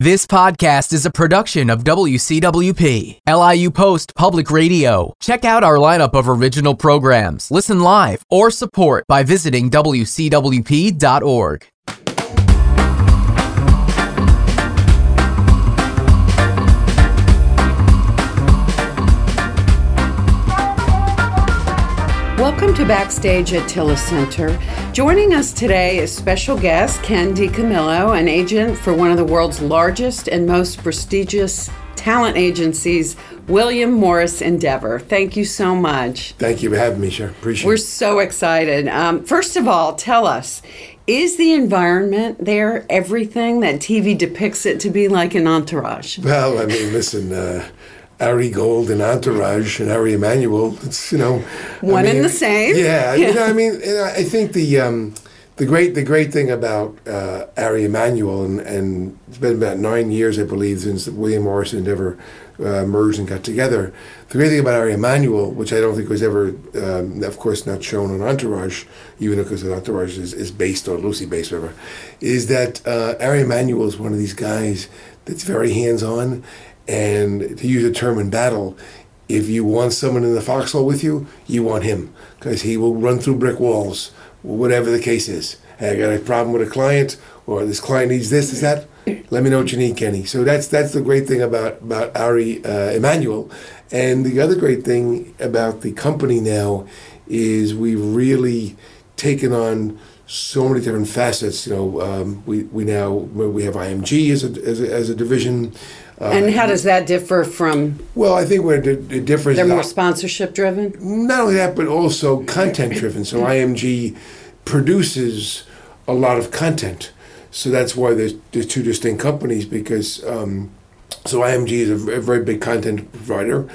This podcast is a production of WCWP, LIU Post Public Radio. Check out our lineup of original programs, listen live, or support by visiting WCWP.org. Welcome to Backstage at Tilles Center. Joining us today is special guest Ken DiCamillo, an agent for one of the world's largest and most prestigious talent agencies, William Morris Endeavor. Thank you so much. Thank you for having me, sir. Appreciate it. We're so excited. Um, first of all, tell us is the environment there everything that TV depicts it to be like an entourage? Well, I mean, listen, uh, Ari Gold and Entourage and Ari Emanuel, it's, you know. I One and the same. Yeah, Yeah. you know, I mean, and I think the. Um, the great, the great thing about uh, Ari Emanuel, and, and it's been about nine years, I believe, since William Morris and Endeavor uh, merged and got together. The great thing about Ari Emanuel, which I don't think was ever, um, of course, not shown on Entourage, even because Entourage is, is based on Lucy based, whatever, is that uh, Ari Emanuel is one of these guys that's very hands on. And to use a term in battle, if you want someone in the foxhole with you, you want him because he will run through brick walls, whatever the case is. Hey, I got a problem with a client, or this client needs this, is that? Let me know what you need, Kenny. So that's that's the great thing about about Ari uh, Emanuel, and the other great thing about the company now is we've really taken on so many different facets. You know, um, we we now we have IMG as a as a, as a division. Uh, And how does that differ from? well, I think where the, the difference They're is more sponsorship driven? not only that, but also content driven. So IMG produces a lot of content. So that's why there's, there's two distinct companies because um, so IMG is a very big content provider.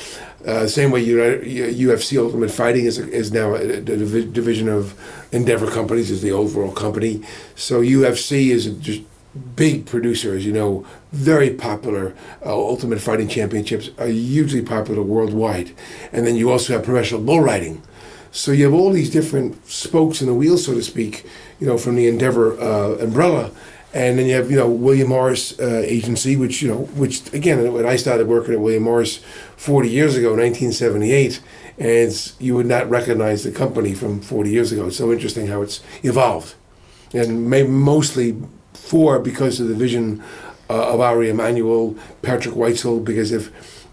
Uh, same way United, UFC Ultimate Fighting is, is now a, a divi- division of Endeavor Companies is the overall company. So UFC is just big producer, as you know, very popular. Uh, Ultimate Fighting Championships are hugely popular worldwide, and then you also have professional bull riding. So you have all these different spokes in the wheel, so to speak, you know, from the Endeavor uh, umbrella, and then you have you know William Morris uh, agency, which you know, which again, when I started working at William Morris 40 years ago, 1978, and you would not recognize the company from 40 years ago. It's so interesting how it's evolved, and mostly for because of the vision uh, of Ari Emanuel, Patrick Whitesell, because if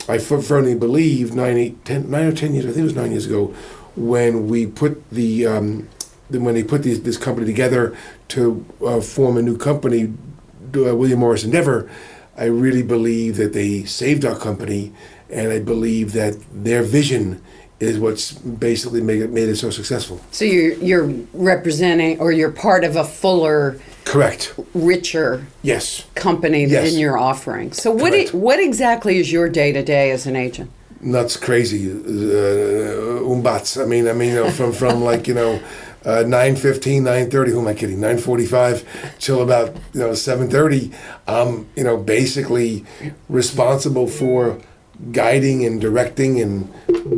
I firmly believe nine, eight, ten, nine or ten years, I think it was nine years ago, when we put the, um, when they put these, this company together to uh, form a new company, uh, William Morris Endeavor, I really believe that they saved our company, and I believe that their vision is what's basically made it, made it so successful. So you're you're representing or you're part of a fuller, Correct. richer Yes. company Yes. in your offering. So what i- what exactly is your day to day as an agent? nuts crazy uh, umbats i mean i mean you know, from from like you know uh, 9.15 9.30 who am i kidding 9.45 till about you know 7.30 i'm you know basically responsible for guiding and directing and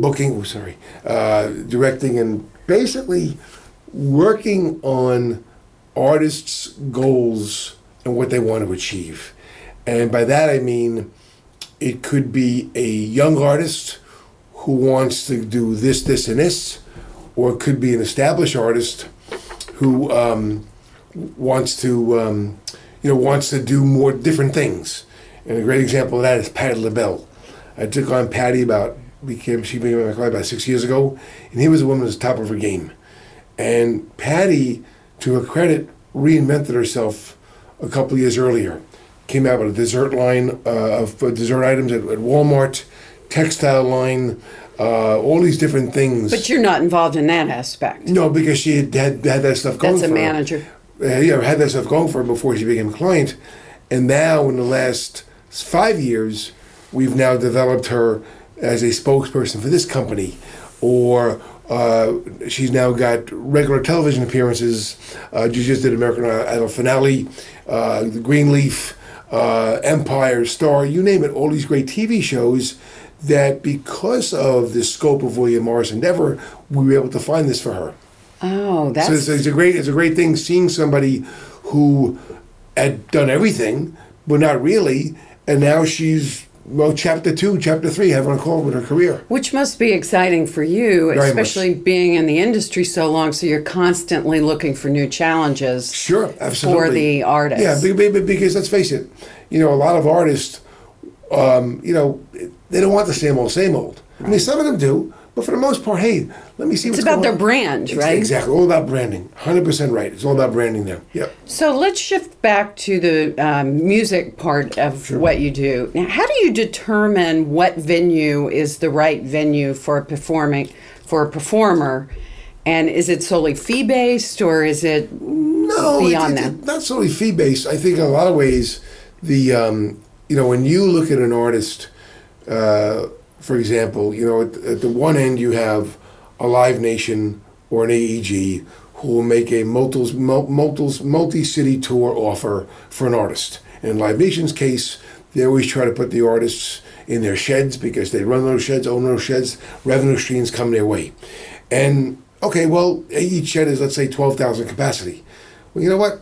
booking oh sorry uh, directing and basically working on artists goals and what they want to achieve and by that i mean it could be a young artist who wants to do this, this, and this, or it could be an established artist who um, wants to, um, you know, wants to do more different things. And a great example of that is Patti LaBelle. I took on Patti about became she became my client about six years ago, and he was a woman at the top of her game. And Patti, to her credit, reinvented herself a couple years earlier. Came out with a dessert line uh, of uh, dessert items at, at Walmart, textile line, uh, all these different things. But you're not involved in that aspect. no, because she had had, had that stuff going That's a for her manager. uh, you had that stuff going for her before she became a client. And now, in the last five years, we've now developed her as a spokesperson for this company. Or uh, she's now got regular television appearances. Uh, she just did American Idol finale, uh, The Greenleaf, uh, Empire, Star, you name it, all these great TV shows that because of the scope of William Morris Endeavor, we were able to find this for her. Oh, that's So it's, it's a great it's a great thing seeing somebody who had done everything but not really. And now she's well, chapter two, chapter three, having a call with her career. Which must be exciting for you, Very especially much. being in the industry so long. So you're constantly looking for new challenges. Sure, absolutely. For the artist. Yeah, be- be- be- because let's face it, you know, a lot of artists, um, you know, they don't want the same old, same old. I mean, some of them do, but for the most part, hey, let me see It's what's about their on. brand, It's right? Exactly, all about branding. 100% right. It's all about branding there. Yep. So let's shift back to the um, music part of what you do. Now, how do you determine what venue is the right venue for a performing for a performer? And is it solely fee based or is it No, beyond that? not solely fee based. I think in a lot of ways, the um, you know when you look at an artist, uh, for example, you know at, at the one end you have a Live Nation or an AEG who will make a multi multi multi city tour offer for an artist. In Live Nation's case, they always try to put the artists in their sheds because they run those sheds, own those sheds, revenue streams come their way. And okay, well, each shed is let's say twelve thousand capacity. Well, you know what?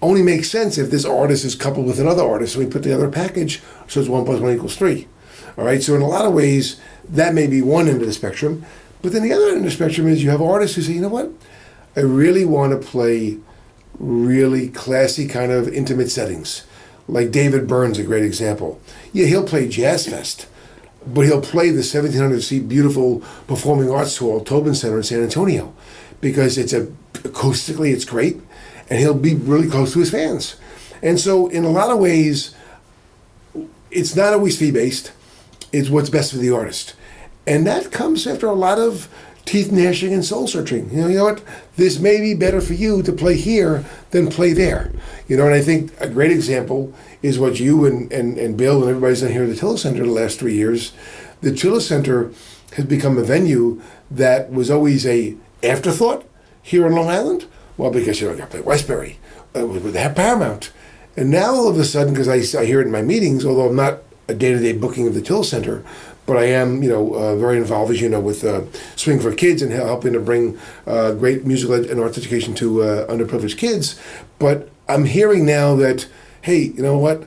Only makes sense if this artist is coupled with another artist. So we put together a package, so it's one plus one equals three. All right. So in a lot of ways, that may be one end of the spectrum, but then the other end of the spectrum is you have artists who say, you know what? I really want to play really classy kind of intimate settings. Like David Byrne's a great example. Yeah, he'll play Jazz Fest, but he'll play the 1700 seat beautiful performing arts hall, Tobin Center in San Antonio, because it's a acoustically it's great, and he'll be really close to his fans. And so, in a lot of ways, it's not always fee based. It's what's best for the artist, and that comes after a lot of teeth gnashing and soul searching. You know, you know what? This may be better for you to play here than play there. You know, and I think a great example is what you and, and, and Bill and everybody's done here at the Tilles Center the last three years. The Tilles Center has become a venue that was always a afterthought here in Long Island. Well, because you know, you got to play Westbury uh, with, with Paramount. And now all of a sudden, because I, I hear it in my meetings, although I'm not day-to-day booking of the Tilles Center, but I am, you know, uh, very involved, as you know, with uh, Swing for Kids and helping to bring uh, great musical ed- and arts education to uh, underprivileged kids. But I'm hearing now that, hey, you know what?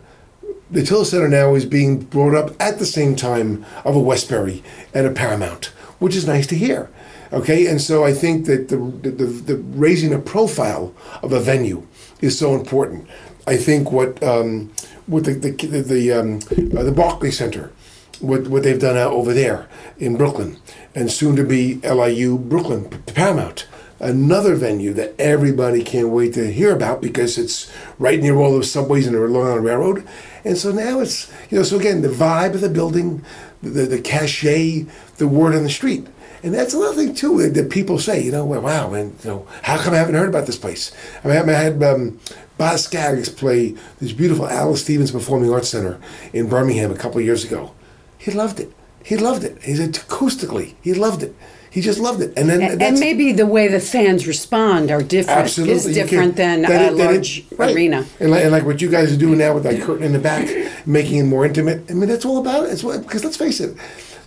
The Tilles Center now is being brought up at the same time of a Westbury and a Paramount, which is nice to hear. Okay, and so I think that the, the, the, the raising a profile of a venue is so important. I think what um, what the the the, the, um, uh, the Barclay Center, what what they've done out over there in Brooklyn, and soon to be LIU Brooklyn Paramount, another venue that everybody can't wait to hear about because it's right near all those subways and the Long Island Railroad, and so now it's you know so again the vibe of the building, the the cachet, the word on the street. And that's another thing too that, people say, you know, well, wow, and you know, how come I haven't heard about this place? I mean, I had um, Boz Scaggs play this beautiful Alys Stephens Performing Arts Center in Birmingham a couple of years ago. He loved it. He loved it. He said acoustically, he loved it. He just loved it. And then And, and maybe the way the fans respond are different. Absolutely, Is different than that a that it- large right. arena. And like, and like what you guys are doing now with that curtain in the back, making it more intimate. I mean, that's all about it. It's what, because let's face it,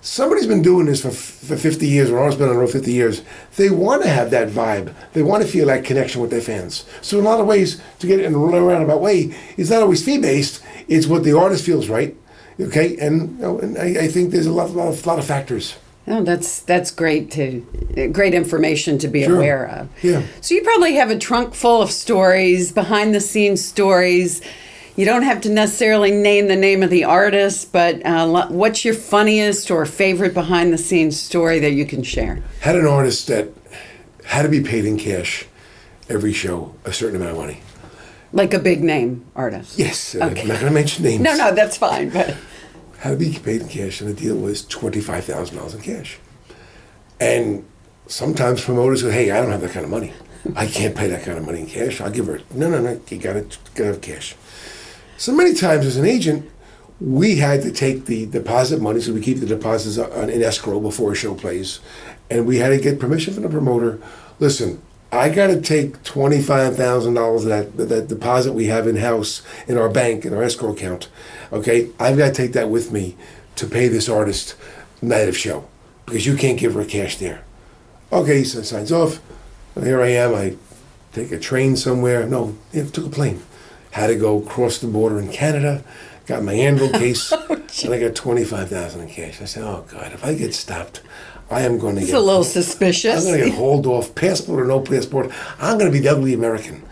somebody's been doing this for, for 50 years, or almost been on the road 50 years. They want to have that vibe. They want to feel that connection with their fans. So in a lot of ways, to get it in a roundabout way, it's not always fee-based. It's what the artist feels right. Okay, and, you know, and I, I think there's a lot, lot, of, lot of factors. Oh, that's that's great to great information to be Sure. aware of. Yeah. So you probably have a trunk full of stories, behind the scenes stories. You don't have to necessarily name the name of the artist, but uh, what's your funniest or favorite behind the scenes story that you can share? Had an artist that had to be paid in cash every show, a certain amount of money. Like a big name artist. Yes, Okay. I'm not going to mention names. No, no, that's fine. But had to be paid in cash, and the deal was twenty-five thousand dollars in cash. And sometimes promoters go, "Hey, I don't have that kind of money. I can't pay that kind of money in cash. I'll give her." No, no, no. You got to got to have cash. So many times as an agent, we had to take the deposit money, so we keep the deposits on, in escrow before a show plays, and we had to get permission from the promoter. Listen, I got to take twenty five thousand dollars that that deposit we have in house in our bank in our escrow account. Okay, I've got to take that with me to pay this artist night of show because you can't give her cash there. Okay, so signs off. Here I am. I take a train somewhere. No, yeah, took a plane. Had to go cross the border in Canada, got my anvil oh, case, and I got 25,000 in cash. I said, oh, God, if I get stopped, I am going to It's get a little suspicious. I'm going to get hauled off, passport or no passport. I'm going to be the ugly American.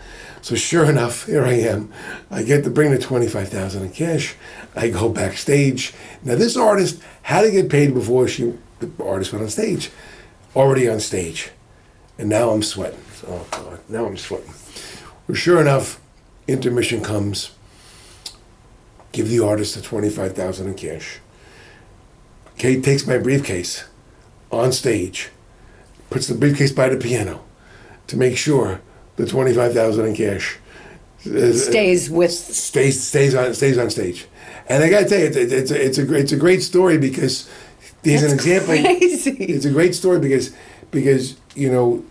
So sure enough, here I am. I get to bring the 25,000 in cash. I go backstage. Now this artist had to get paid before she, the artist went on stage. Already on stage. And now I'm sweating. Oh God, now I'm sweating. Well, sure enough, intermission comes. Give the artist the 25,000 in cash. Kate takes my briefcase on stage, puts the briefcase by the piano to make sure the 25,000 in cash Stays with. stays stays on stays on stage. And I got to tell you, it's, it's, a, it's a great it's a great story because there's an example. crazy. It's a great story because because you know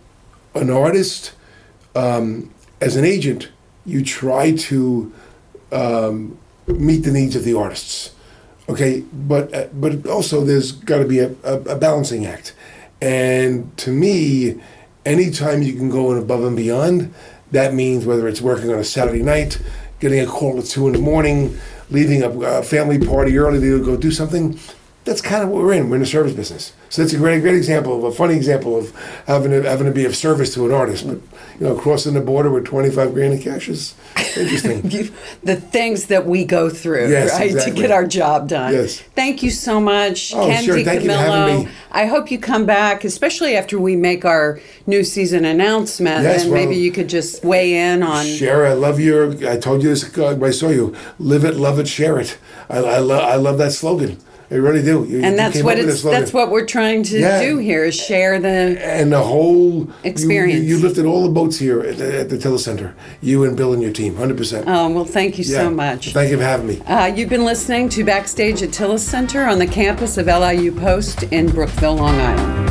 an artist um, as an agent you try to um, meet the needs of the artists. Okay, but uh, but also there's got to be a, a, a balancing act, and to me, anytime you can go in above and beyond, that means whether it's working on a Saturday night, getting a call at two in the morning, leaving a, a family party early to go do something. That's kind of what we're in. We're in the service business, so that's a great, great example of a funny example of having to, having to be of service to an artist. But you know, crossing the border with twenty five grand in cash is interesting. The things that we go through, Yes, right, exactly. to get our job done. Yes. Thank you so much, Oh, Ken sure. Thank you for having DiCamillo. me. I hope you come back, especially after we make our new season announcement, Yes, and well- maybe you could just weigh in on. Share, I love your. I told you this when I saw you. Live it, love it, share it. I, I love. I love that slogan. I really do. You- And that's what it's that's what we're trying to Yeah. do here is share the. And the whole Experience. You, you lifted all the boats here at the, at the Tilles Center. You and Bill and your team, hundred percent. Oh well, thank you so much. Thank you for having me. Uh, you've been listening to Backstage at Tilles Center on the campus of LIU Post in Brookville, Long Island.